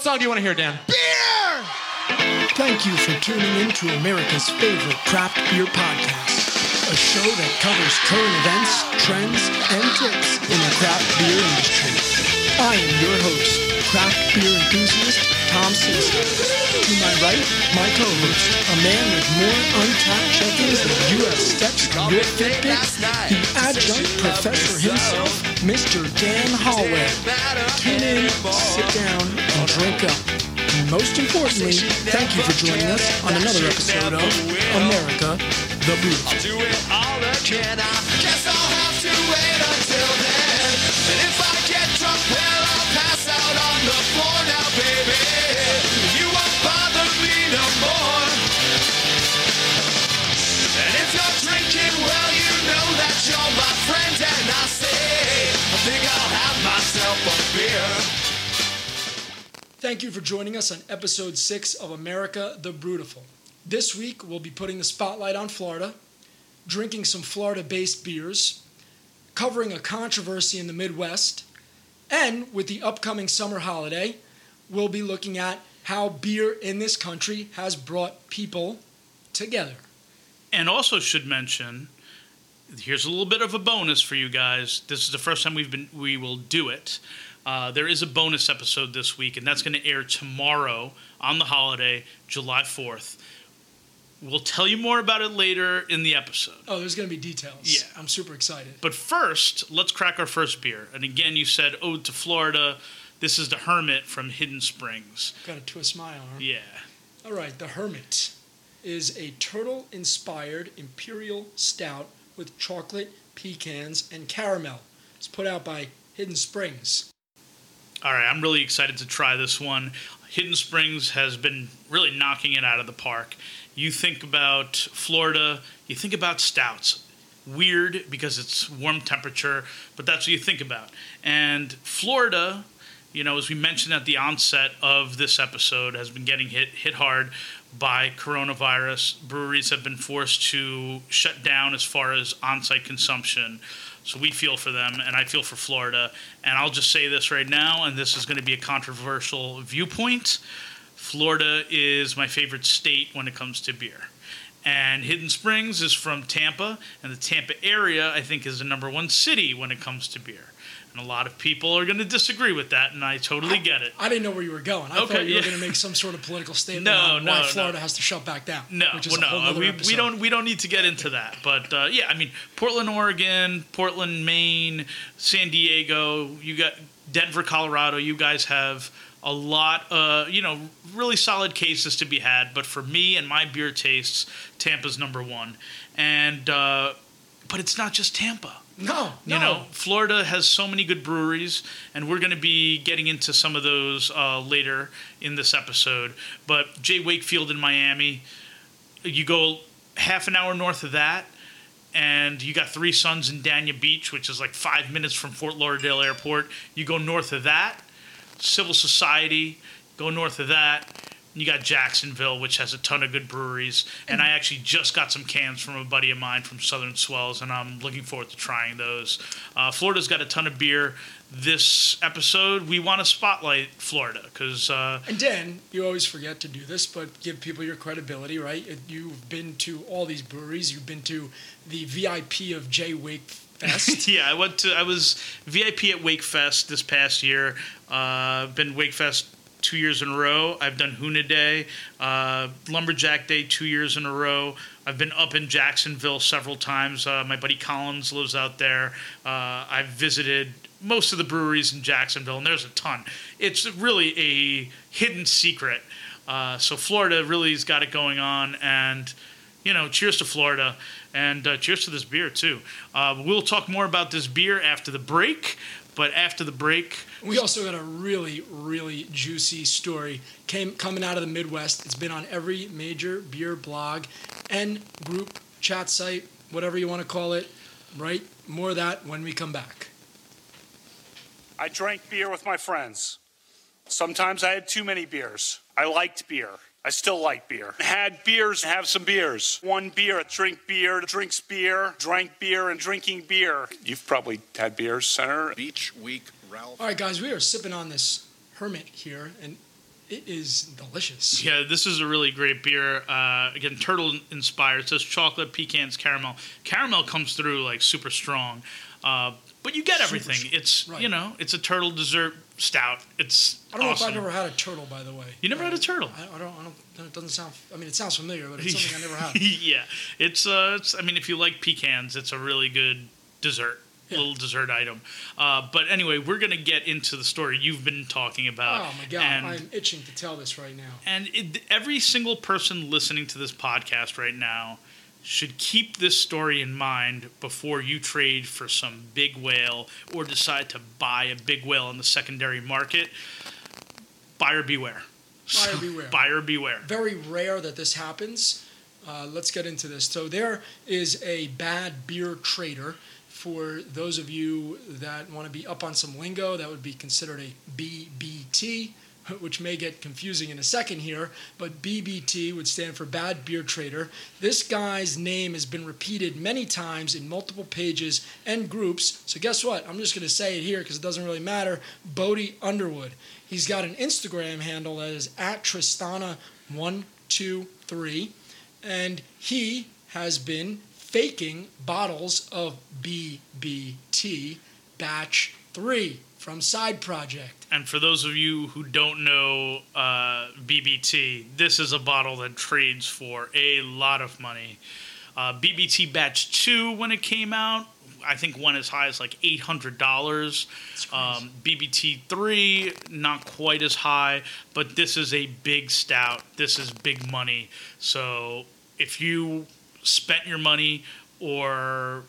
What song do you want to hear, Dan? Beer! Thank you for tuning in to America's favorite craft beer podcast, a show that covers current events, trends, and tips in the craft beer industry. I am your host, craft beer enthusiast Tom Simpson. To my right, my co-host, a man with more Untappd check-ins than U.S. steps on your Fitbit, the adjunct professor himself, Mr. Dan Hallway. Tune in, sit down, and drink up. And most importantly, thank you for joining us on another episode of America the Beautiful. Thank you for joining us on episode six of America the Brutiful. This week, we'll be putting the spotlight on Florida, drinking some Florida based beers, covering a controversy in the Midwest, and with the upcoming summer holiday, we'll be looking at how beer in this country has brought people together. And also should mention, here's a little bit of a bonus for you guys. This is the first time we've been we will do it. Uh, there is a bonus episode this week, and that's going to air tomorrow on the holiday, July fourth. We'll tell you more about it later in the episode. Oh, there's going to be details. Yeah. I'm super excited. But first, let's crack our first beer. And again, you said Ode to Florida. This is the Hermit from Hidden Springs. Got to twist my arm. Yeah. All right, the Hermit is a turtle inspired imperial stout with chocolate, pecans, and caramel. It's put out by Hidden Springs. All right, I'm really excited to try this one. Hidden Springs has been really knocking it out of the park. You think about Florida, you think about stouts. Weird because it's warm temperature, but that's what you think about. And Florida, you know, as we mentioned at the onset of this episode, has been getting hit hit hard by coronavirus. Breweries have been forced to shut down as far as on-site consumption. So we feel for them, and I feel for Florida. And I'll just say this right now, and this is going to be a controversial viewpoint. Florida is my favorite state when it comes to beer. And Hidden Springs is from Tampa, and the Tampa area, I think, is the number one city when it comes to beer. And a lot of people are going to disagree with that, and I totally get it. I didn't know where you were going. I Okay, thought you were going to make some sort of political statement No, on why Florida no. has to shut back down. No, well, no, we, episode. we don't we don't need to get into that. But uh, yeah, I mean, Portland, Oregon, Portland, Maine, San Diego, you got Denver, Colorado. You guys have a lot, uh, you know, really solid cases to be had. But for me and my beer tastes, Tampa's number one. And uh, but it's not just Tampa. No, no. You know, Florida has so many good breweries, and we're going to be getting into some of those uh, later in this episode. But J. Wakefield in Miami, you go half an hour north of that, and you got Three Sons in Dania Beach, which is like five minutes from Fort Lauderdale Airport. You go north of that, Civil Society, go north of that. You got Jacksonville, which has a ton of good breweries, and I actually just got some cans from a buddy of mine from Southern Swells, and I'm looking forward to trying those. Uh, Florida's got a ton of beer. This episode, we want to spotlight Florida because uh, And Dan, you always forget to do this, but give people your credibility, right? You've been to all these breweries. You've been to the VIP of Jay Wake Fest. yeah, I went to I was VIP at Wakefest this past year. Uh, been Wakefest two years in a row. I've done Huna Day, uh, Lumberjack Day two years in a row. I've been up in Jacksonville several times. Uh, my buddy Collins lives out there. Uh, I've visited most of the breweries in Jacksonville, and there's a ton. It's really a hidden secret. Uh, so Florida really has got it going on, and you know, cheers to Florida, and uh, cheers to this beer too. Uh, we'll talk more about this beer after the break, but after the break, We also got a really, really juicy story came coming out of the Midwest. It's been on every major beer blog and group chat site, whatever you want to call it. Right? More of that when we come back. I drank beer with my friends. Sometimes I had too many beers. I liked beer. I still like beer. Had beers, have some beers. One beer, drink beer, drinks beer, drank beer, and drinking beer. You've probably had beers, Senator. Beach Week Ralph. All right, guys, we are sipping on this Hermit here, and it is delicious. Yeah, this is a really great beer. Uh, again, turtle inspired. It says chocolate, pecans, caramel. Caramel comes through like super strong, uh, but you get everything. strong, It's right. you know, it's a turtle dessert stout. It's I don't know if I've ever had a turtle, by the way. You never had a turtle? I, I don't. I don't. It doesn't sound. I mean, it sounds familiar, but it's something I never had. yeah, it's uh, it's. I mean, if you like pecans, it's a really good dessert. Yeah. Little dessert item, uh, but anyway, we're gonna get into the story you've been talking about. Oh my god, and- I'm itching to tell this right now. And it, every single person listening to this podcast right now should keep this story in mind before you trade for some big whale or decide to buy a big whale on the secondary market. Buyer beware. Buyer beware. Buyer beware. Very rare that this happens. Uh, let's get into this. So there is a bad beer trader. For those of you that want to be up on some lingo, that would be considered a BBT, which may get confusing in a second here. But BBT would stand for Bad Beer Trader. This guy's name has been repeated many times in multiple pages and groups. So guess what? I'm just going to say it here because it doesn't really matter. Bodie Underwood. He's got an Instagram handle that is at Tristana123, and he has been faking bottles of BBT Batch 3 from Side Project. And for those of you who don't know uh, BBT, this is a bottle that trades for a lot of money. Uh, BBT Batch 2, when it came out, I think went as high as like $800. Um, BBT 3, not quite as high, but this is a big stout. This is big money. So if you spent your money or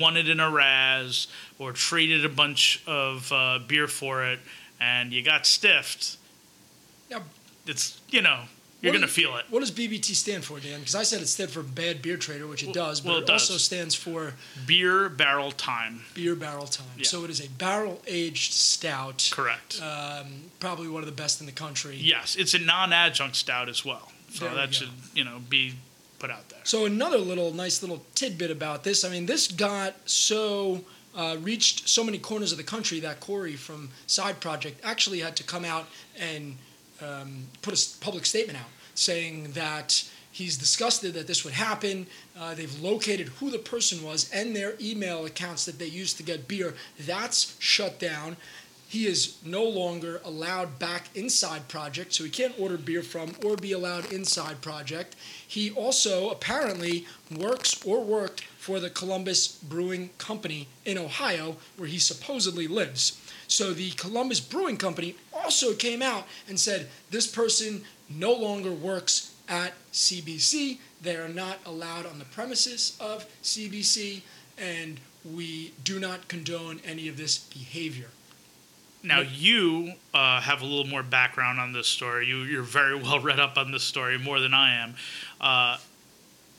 won it in a Raz or traded a bunch of uh, beer for it and you got stiffed, Now, it's, you know, you're going to feel it. What does BBT stand for, Dan? Because I said it stood for Bad Beer Trader, which it does, but well, it, it does. also stands for Beer barrel time. Beer Barrel Time. Yeah. So it is a barrel aged stout, Correct. um, probably one of the best in the country. yes, it's a non adjunct stout as well. So There we that go. should, you know, be put out there. So another little nice little tidbit about this. I mean, this got so uh, reached so many corners of the country that Corey from Side Project actually had to come out and um, put a public statement out saying that he's disgusted that this would happen. Uh, they've located who the person was and their email accounts that they used to get beer. That's shut down. He is no longer allowed back in Side Project, so he can't order beer from or be allowed in Side Project. He also apparently works or worked for the Columbus Brewing Company in Ohio, where he supposedly lives. So the Columbus Brewing Company also came out and said this person no longer works at CBC. They are not allowed on the premises of CBC, and we do not condone any of this behavior. Now you uh, have a little more background on this story. You, you're very well read up on this story, more than I am. Uh,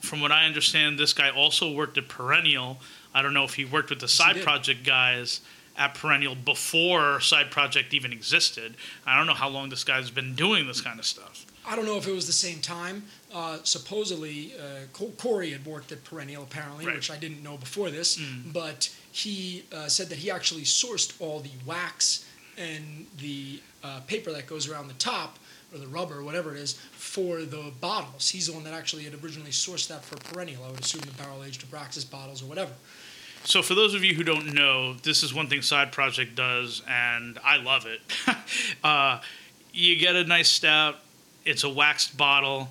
from what I understand, this guy also worked at Perennial. I don't know if he worked with the side project guys at Perennial before side project even existed. I don't know how long this guy's been doing this kind of stuff. I don't know if it was the same time. Uh, supposedly, uh, Corey had worked at Perennial, apparently, Right. which I didn't know before this. But he uh, said that he actually sourced all the wax and the uh, paper that goes around the top, or the rubber, whatever it is, for the bottles. He's the one that actually had originally sourced that for Perennial. I would assume the barrel aged Abraxas bottles or whatever. So, for those of you who don't know, this is one thing Side Project does, and I love it. uh, you get a nice stout, it's a waxed bottle,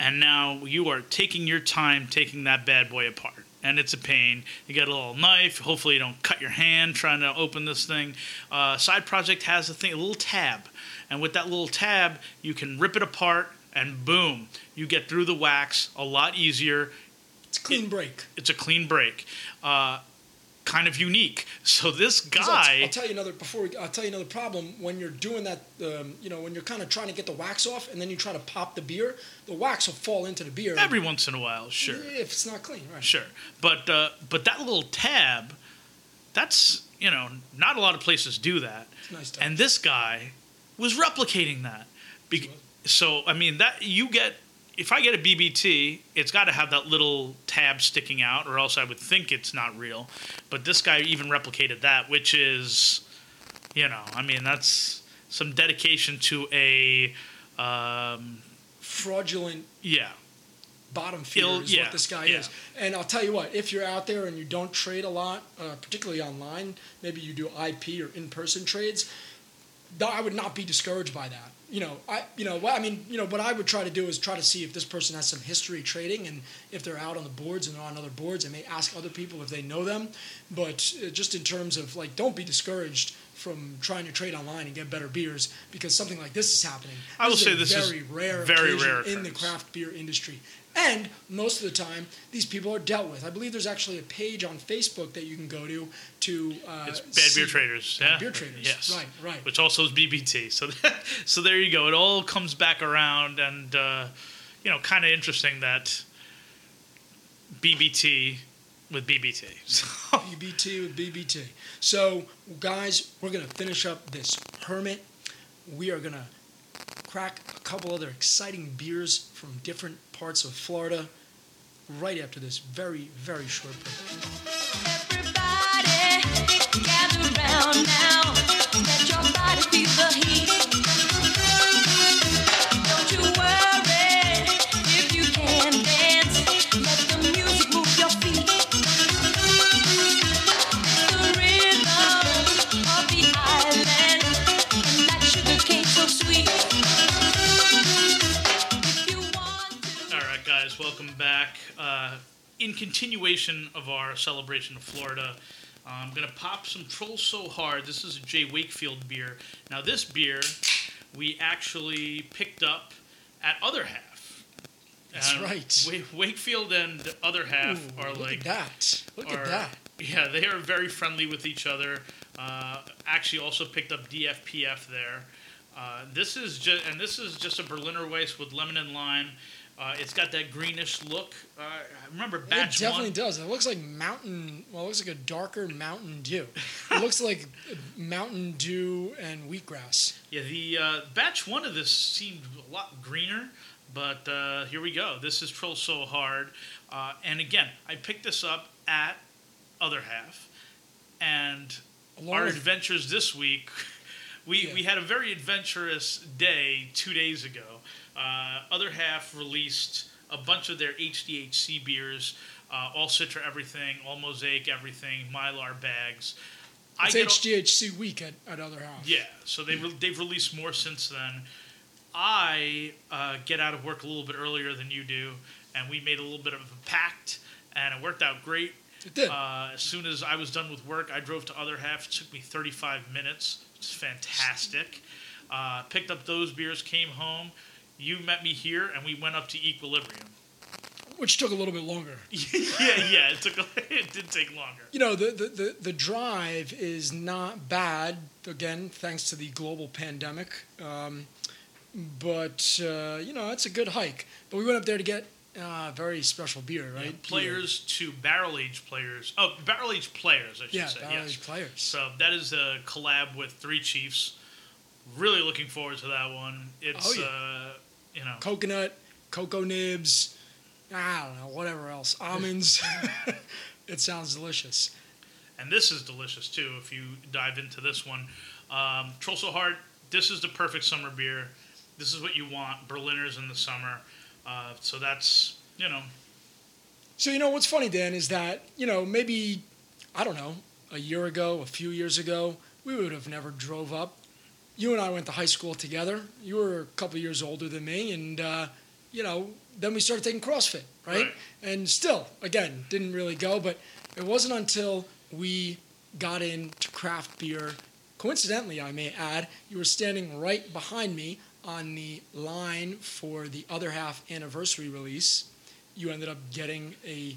and now you are taking your time taking that bad boy apart. And it's a pain. You get a little knife. Hopefully, you don't cut your hand trying to open this thing. Uh, Side Project has a thing, a little tab, and with that little tab, you can rip it apart, and boom, you get through the wax a lot easier It's a clean break. it's a clean break. Uh, kind of unique. So this 'Cause I'll, guy, I'll tell you another before we, I'll tell you another problem when you're doing that. Um, you know, when you're kind of trying to get the wax off, and then you try to pop the beer, the wax will fall into the beer. every once in a while, sure, if it's not clean, right? sure, but uh, but that little tab, that's you know not a lot of places do that, It's nice. and this guy was replicating that. Be- so I mean that you get if I get a BBT, it's got to have that little tab sticking out, or else I would think it's not real. But this guy even replicated that, which is, you know, I mean that's some dedication to a Um, Fraudulent yeah, bottom feeder Ill- is yeah, what this guy yeah. is. And I'll tell you what, if you're out there and you don't trade a lot, uh, particularly online, maybe you do IP or in-person trades, I would not be discouraged by that. You know, I you know what I mean. You know what I would try to do is try to see if this person has some history trading, and if they're out on the boards and they're on other boards, I may ask other people if they know them. But uh, just in terms of like, don't be discouraged from trying to trade online and get better beers because something like this is happening. I will is say this is very rare, very rare in the craft beer industry. And most of the time, these people are dealt with. I believe there's actually a page on Facebook that you can go to to. Uh, it's Bad Beer Traders. Bad yeah, Beer Traders. Yes, Right, right. Which also is BBT. So, so there you go. It all comes back around, and uh, you know, kind of interesting that BBT with BBT. So, BBT with BBT. So, guys, we're going to finish up this hermit. We are going to crack couple other exciting beers from different parts of Florida right after this very, very short break. Guys, welcome back. Uh, in continuation of our celebration of Florida, I'm gonna pop some Troll So Hard. This is a J. Wakefield beer. Now, this beer we actually picked up at Other Half. That's And right. Wa- Wakefield and Other Half Ooh, are look like at that. Look are- at that. Yeah, they are very friendly with each other. Uh, actually, also picked up DFPF there. Uh, this is just, and this is just a Berliner Weiss with lemon and lime. Uh, it's got that greenish look. Uh, I remember batch It definitely one. does. It looks like Mountain. Well, it looks like a darker Mountain Dew. it looks like Mountain Dew and wheatgrass. Yeah, the uh, batch one of this seemed a lot greener, but uh, here we go. This is Troll So Hard, uh, and again, I picked this up at Other Half, and Along our with- adventures this week, we, Yeah. we had a very adventurous day two days ago. Uh, Other Half released a bunch of their HDHC beers, uh, all Citra everything, all Mosaic everything, Mylar bags. It's get a- HGHC week at, at Other Half. yeah, so they re- they've released more since then. I uh, get out of work a little bit earlier than you do, and we made a little bit of a pact, and it worked out great. It did. Uh, as soon as I was done with work, I drove to other half. It took me 35 minutes. It's fantastic. Uh, picked up those beers, came home. You met me here, and we went up to Equilibrium. which took a little bit longer. yeah, yeah, it took. A, it did take longer. You know, the, the, the, the drive is not bad, again, thanks to the global pandemic. Um, but, uh, you know, it's a good hike. But we went up there to get uh, very special beer, right? Yeah, players to barrel age players. Oh, barrel age players, I should Yeah, say. barrel yes. aged players. So that is a collab with Three Chiefs. Really looking forward to that one. It's Oh, yeah. uh, you know Coconut, cocoa nibs, I don't know, whatever else. Almonds. it sounds delicious. and this is delicious too. If you dive into this one, um, Troll So Hard. This is the perfect summer beer. This is what you want. Berliners in the summer. Uh, so that's you know So you know what's funny, Dan, is that you know maybe I don't know a year ago, a few years ago, we would have never drove up. You and I went to high school together. You were a couple years older than me, and uh, you know then we started taking CrossFit, right? Right. And still, again, didn't really go. But it wasn't until we got into craft beer. Coincidentally, I may add, you were standing right behind me on the line for the other half anniversary release. You ended up getting a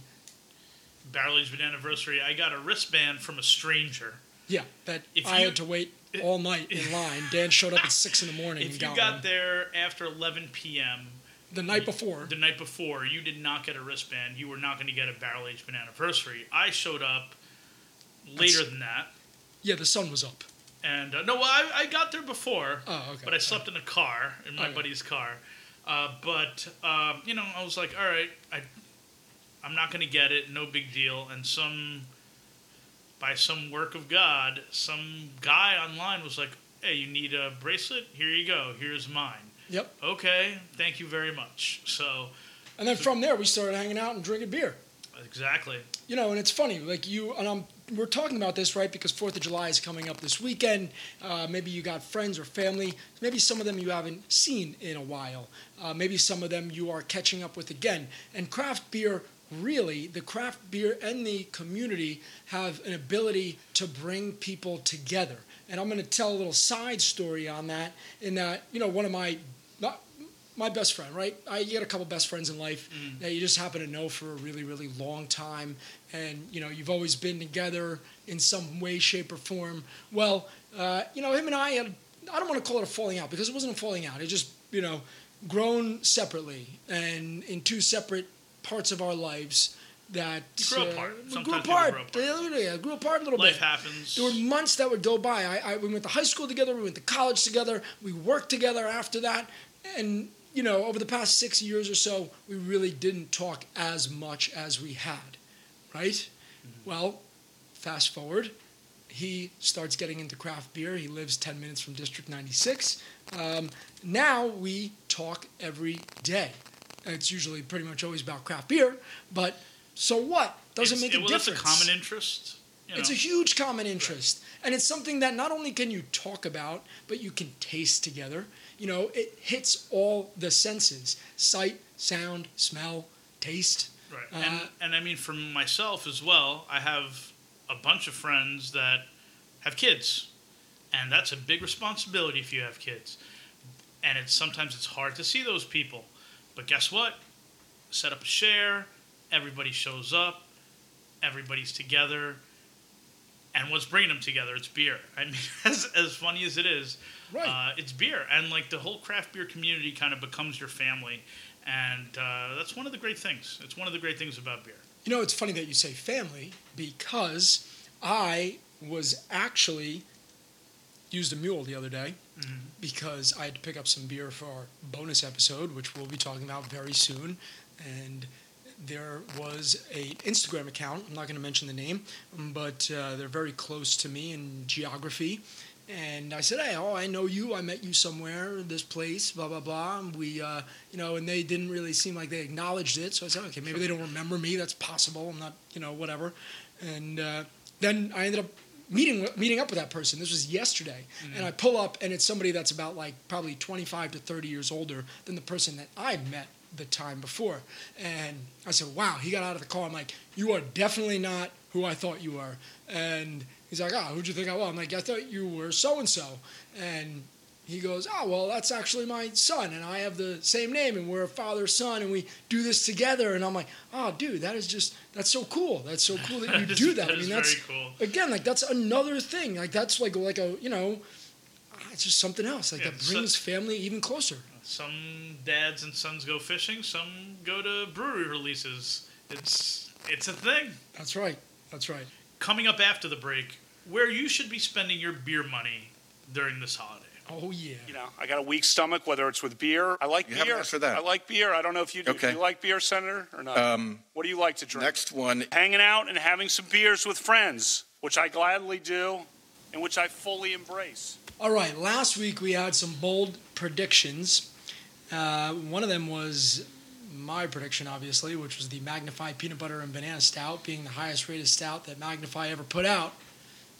barrel aged anniversary. I got a wristband from a stranger. Yeah that If I you- had to wait all night in line. Dan showed up at six in the morning If and you got, got there after 11 p.m. the night before. the night before, you did not get a wristband. You were not going to get a barrel aged anniversary. I showed up later That's- than that, Yeah, the sun was up. and uh, no, I, I got there before, Oh, okay. but I slept in a car in my Okay. buddy's car. Uh, but um, you know, I was like, all right, I, I'm not going to get it. No big deal. And some, by some work of God, some guy online was like, hey, you need a bracelet? Here you go. Here's mine. Yep. Okay, thank you very much. So, And then from there, we started hanging out and drinking beer. exactly. You know, and it's funny, like you and I'm. We're talking about this, right? Because Fourth of July is coming up this weekend. Uh, maybe you got friends or family. Maybe some of them you haven't seen in a while. Uh, maybe some of them you are catching up with again. And craft beer, really, the craft beer and the community have an ability to bring people together. And I'm going to tell a little side story on that. In that, you know, one of my not my best friend, right? I you get a couple best friends in life that you just happen to know for a really, really long time, and you know you've always been together in some way, shape, or form. Well, uh, you know him and I had. I don't want to call it a falling out because it wasn't a falling out. It just you know grown separately and in two separate parts of our lives that You grew uh, apart. we Sometimes grew apart. grow apart. Yeah, grew apart a little Life bit. happens. There were months that would go by. I, I we went to high school together. We went to college together. We worked together after that, and you know, over the past six years or so, we really didn't talk as much as we had, right? Well, fast forward, he starts getting into craft beer. He lives 10 minutes from District 96. Um, now we talk every day. It's usually pretty much always about craft beer, but so what? Doesn't It's- make a well, difference. It's a common interest. You know. It's a huge common interest. And it's something that not only can you talk about, but you can taste together. You know, it hits all the senses sight, sound, smell, taste. Right. Uh, and, and I mean, for myself as well, I have a bunch of friends that have kids. And that's a big responsibility if you have kids. And it's sometimes it's hard to see those people. But guess what? Set up a share, everybody shows up, everybody's together. And what's bringing them together? It's beer. I mean, as, as funny as it is, Right. uh, it's beer. And like the whole craft beer community kind of becomes your family. And uh, that's one of the great things. It's one of the great things about beer. You know, it's funny that you say family because I was actually used a mule the other day because I had to pick up some beer for our bonus episode, which we'll be talking about very soon. And there was a Instagram account. I'm not going to mention the name, but uh, they're very close to me in geography. And I said, "Hey, oh, I know you. I met you somewhere. This place, blah blah blah." And we, uh, you know, and they didn't really seem like they acknowledged it. So I said, "Okay, maybe they don't remember me. That's possible. I'm not, you know, whatever." And uh, then I ended up meeting meeting up with that person. This was yesterday, and I pull up, and it's somebody that's about like probably 25 to 30 years older than the person that I met the time before. And I said, "Wow!" He got out of the car. I'm like, "You are definitely not who I thought you were." And he's like, "Ah, who'd you think I was?" I'm like, "I thought you were so and so." And he goes, "Oh, well, that's actually my son, and I have the same name, and we're a father son, and we do this together." And I'm like, "Oh, dude, that is just that's so cool. That's so cool that you That is- do that. that I mean, that's very cool. again, like that's another thing. Like that's like like a you know, ah, it's just something else. Like Yeah, that so- brings family even closer. Some dads and sons go fishing. Some go to brewery releases. It's it's a thing. That's right. That's right. Coming up after the break, where you should be spending your beer money during this holiday. Oh yeah. You know, I got a weak stomach, whether it's with beer. I like You beer. haven't for that. I like beer. I don't know if you do. Okay. Do you like beer, Senator, or not? Um, what do you like to drink? next one. Hanging out and having some beers with friends, which I gladly do, and which I fully embrace. All right. Last week we had some bold predictions. Uh, one of them was my prediction, obviously, which was the Magnify Peanut Butter and Banana Stout being the highest rated stout that Magnify ever put out.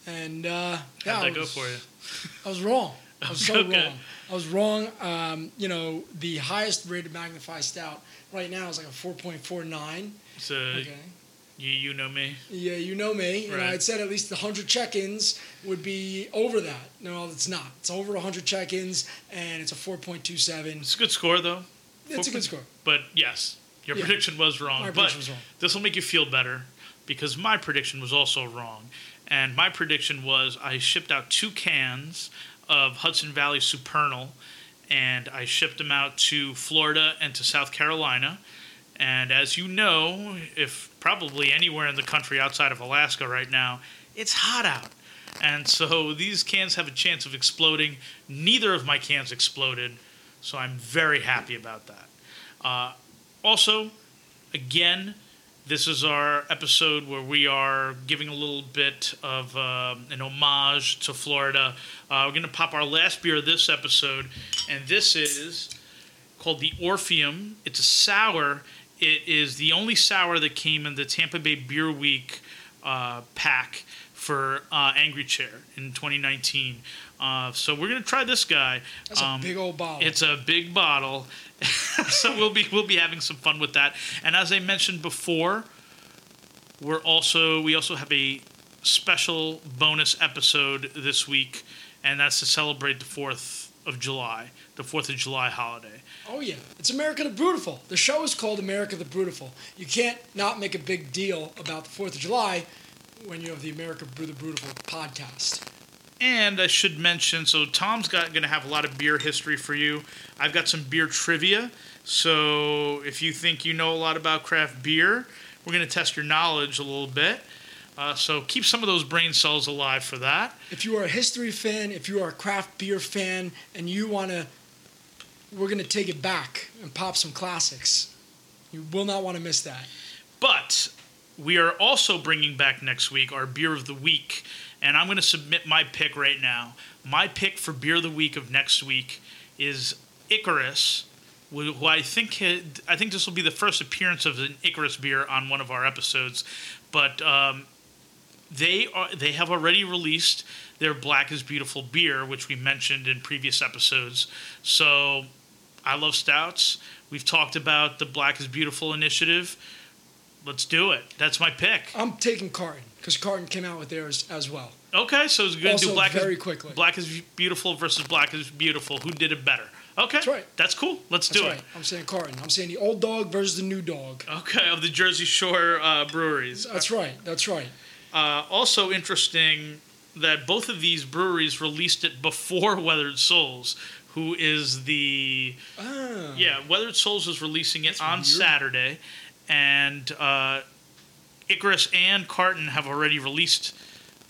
And uh, yeah, How'd I that go for you? I was wrong. I was so Okay. wrong. I was wrong. Um, you know, the highest rated Magnify Stout right now is like a 4.49. So Okay. you you know me. Yeah, you know me. And I Right. had said at least 100 check-ins would be over that. No, it's not. It's over 100 check-ins, and it's a 4.27. It's a good score though. It's a good score. But yes, your Yeah. prediction was wrong. My but prediction was wrong. this will make you feel better because my prediction was also wrong. And my prediction was I shipped out two cans of Hudson Valley Supernal and I shipped them out to Florida and to South Carolina. And as you know, if probably anywhere in the country outside of Alaska right now, it's hot out. And so these cans have a chance of exploding. Neither of my cans exploded, so I'm very happy about that. Uh, also, again, This is our episode where we are giving a little bit of uh, an homage to Florida. Uh, we're going to pop our last beer of this episode, and this is called the Orpheum. It's a sour. It is the only sour that came in the Tampa Bay Beer Week uh, pack for uh, Angry Chair in 2019. Uh, so we're gonna try this guy. That's a big old bottle. It's a big bottle, so we'll be we'll be having some fun with that. And as I mentioned before, we're also we also have a special bonus episode this week, and that's to celebrate the Fourth of July, the Fourth of July holiday. Oh yeah, it's America the Beautiful. The show is called America the Beautiful. You can't not make a big deal about the Fourth of July when you have the America the Beautiful podcast. And I should mention, so Tom's got going to have a lot of beer history for you. I've got some beer trivia. So if you think you know a lot about craft beer, we're going to test your knowledge a little bit. Uh, so keep some of those brain cells alive for that. If you are a history fan, if you are a craft beer fan, and you want to, we're going to take it back and pop some classics. You will not want to miss that. But we are also bringing back next week our beer of the week, and I'm going to submit my pick right now. My pick for beer of the week of next week is Icarus, who I think I think this will be the first appearance of an Icarus beer on one of our episodes, but um, they are they have already released their Black is Beautiful beer, which we mentioned in previous episodes. So I love stouts. We've talked about the Black is Beautiful initiative. Let's do it. That's my pick. I'm taking Carton because Carton came out with theirs as well. Okay, so it's going to do Black very is quickly. Black is Beautiful versus Black is Beautiful. Who did it better? Okay, That's right. That's cool. Let's That's do right. I'm saying Carton. I'm saying the old dog versus the new dog. Okay, of the Jersey Shore uh, breweries. That's right. That's right. Uh, also interesting that both of these breweries released it before Weathered Souls, who is the Ah, yeah Weathered Souls is releasing it That's on weird. Saturday, and uh, Icarus and Carton have already released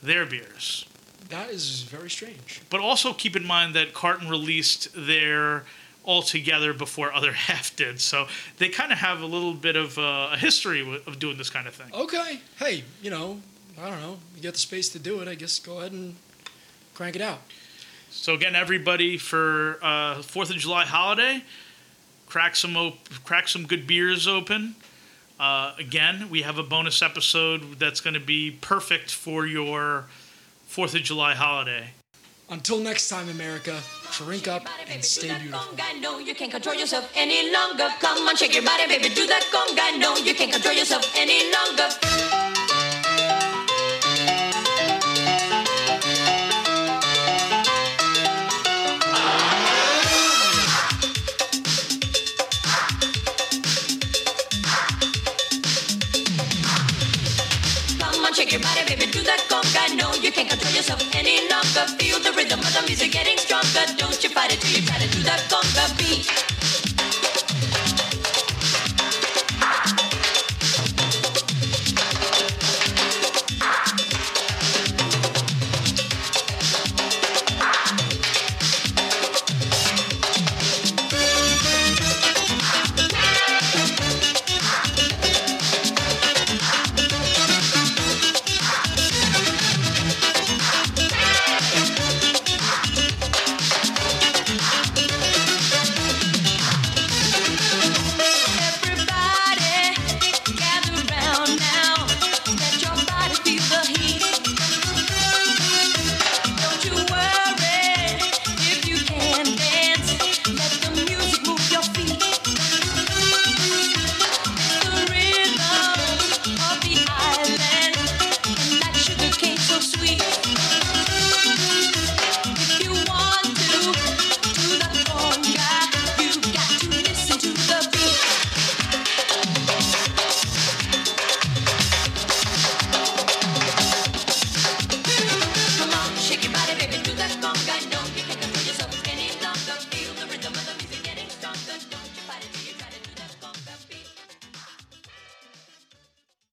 their beers. that is very strange. But also keep in mind that Carton released their all together before other half did, so they kind of have a little bit of uh, a history w- of doing this kind of thing. Okay. Hey, you know, I don't know. You get the space to do it. I guess go ahead and crank it out. So again, everybody for uh, Fourth of July holiday, crack some op- crack some good beers open. Uh, again, we have a bonus episode that's going to be perfect for your Fourth of July holiday. Until next time, America, drink up and stay beautiful. No, you can't control yourself any longer. Come on, shake your body, baby. Do that conga. No, you can't control yourself any longer. Your baby. Do that conga. No, you can't control yourself any longer. Feel the rhythm of the music getting stronger. Don't you fight it till you try to do that conga beat.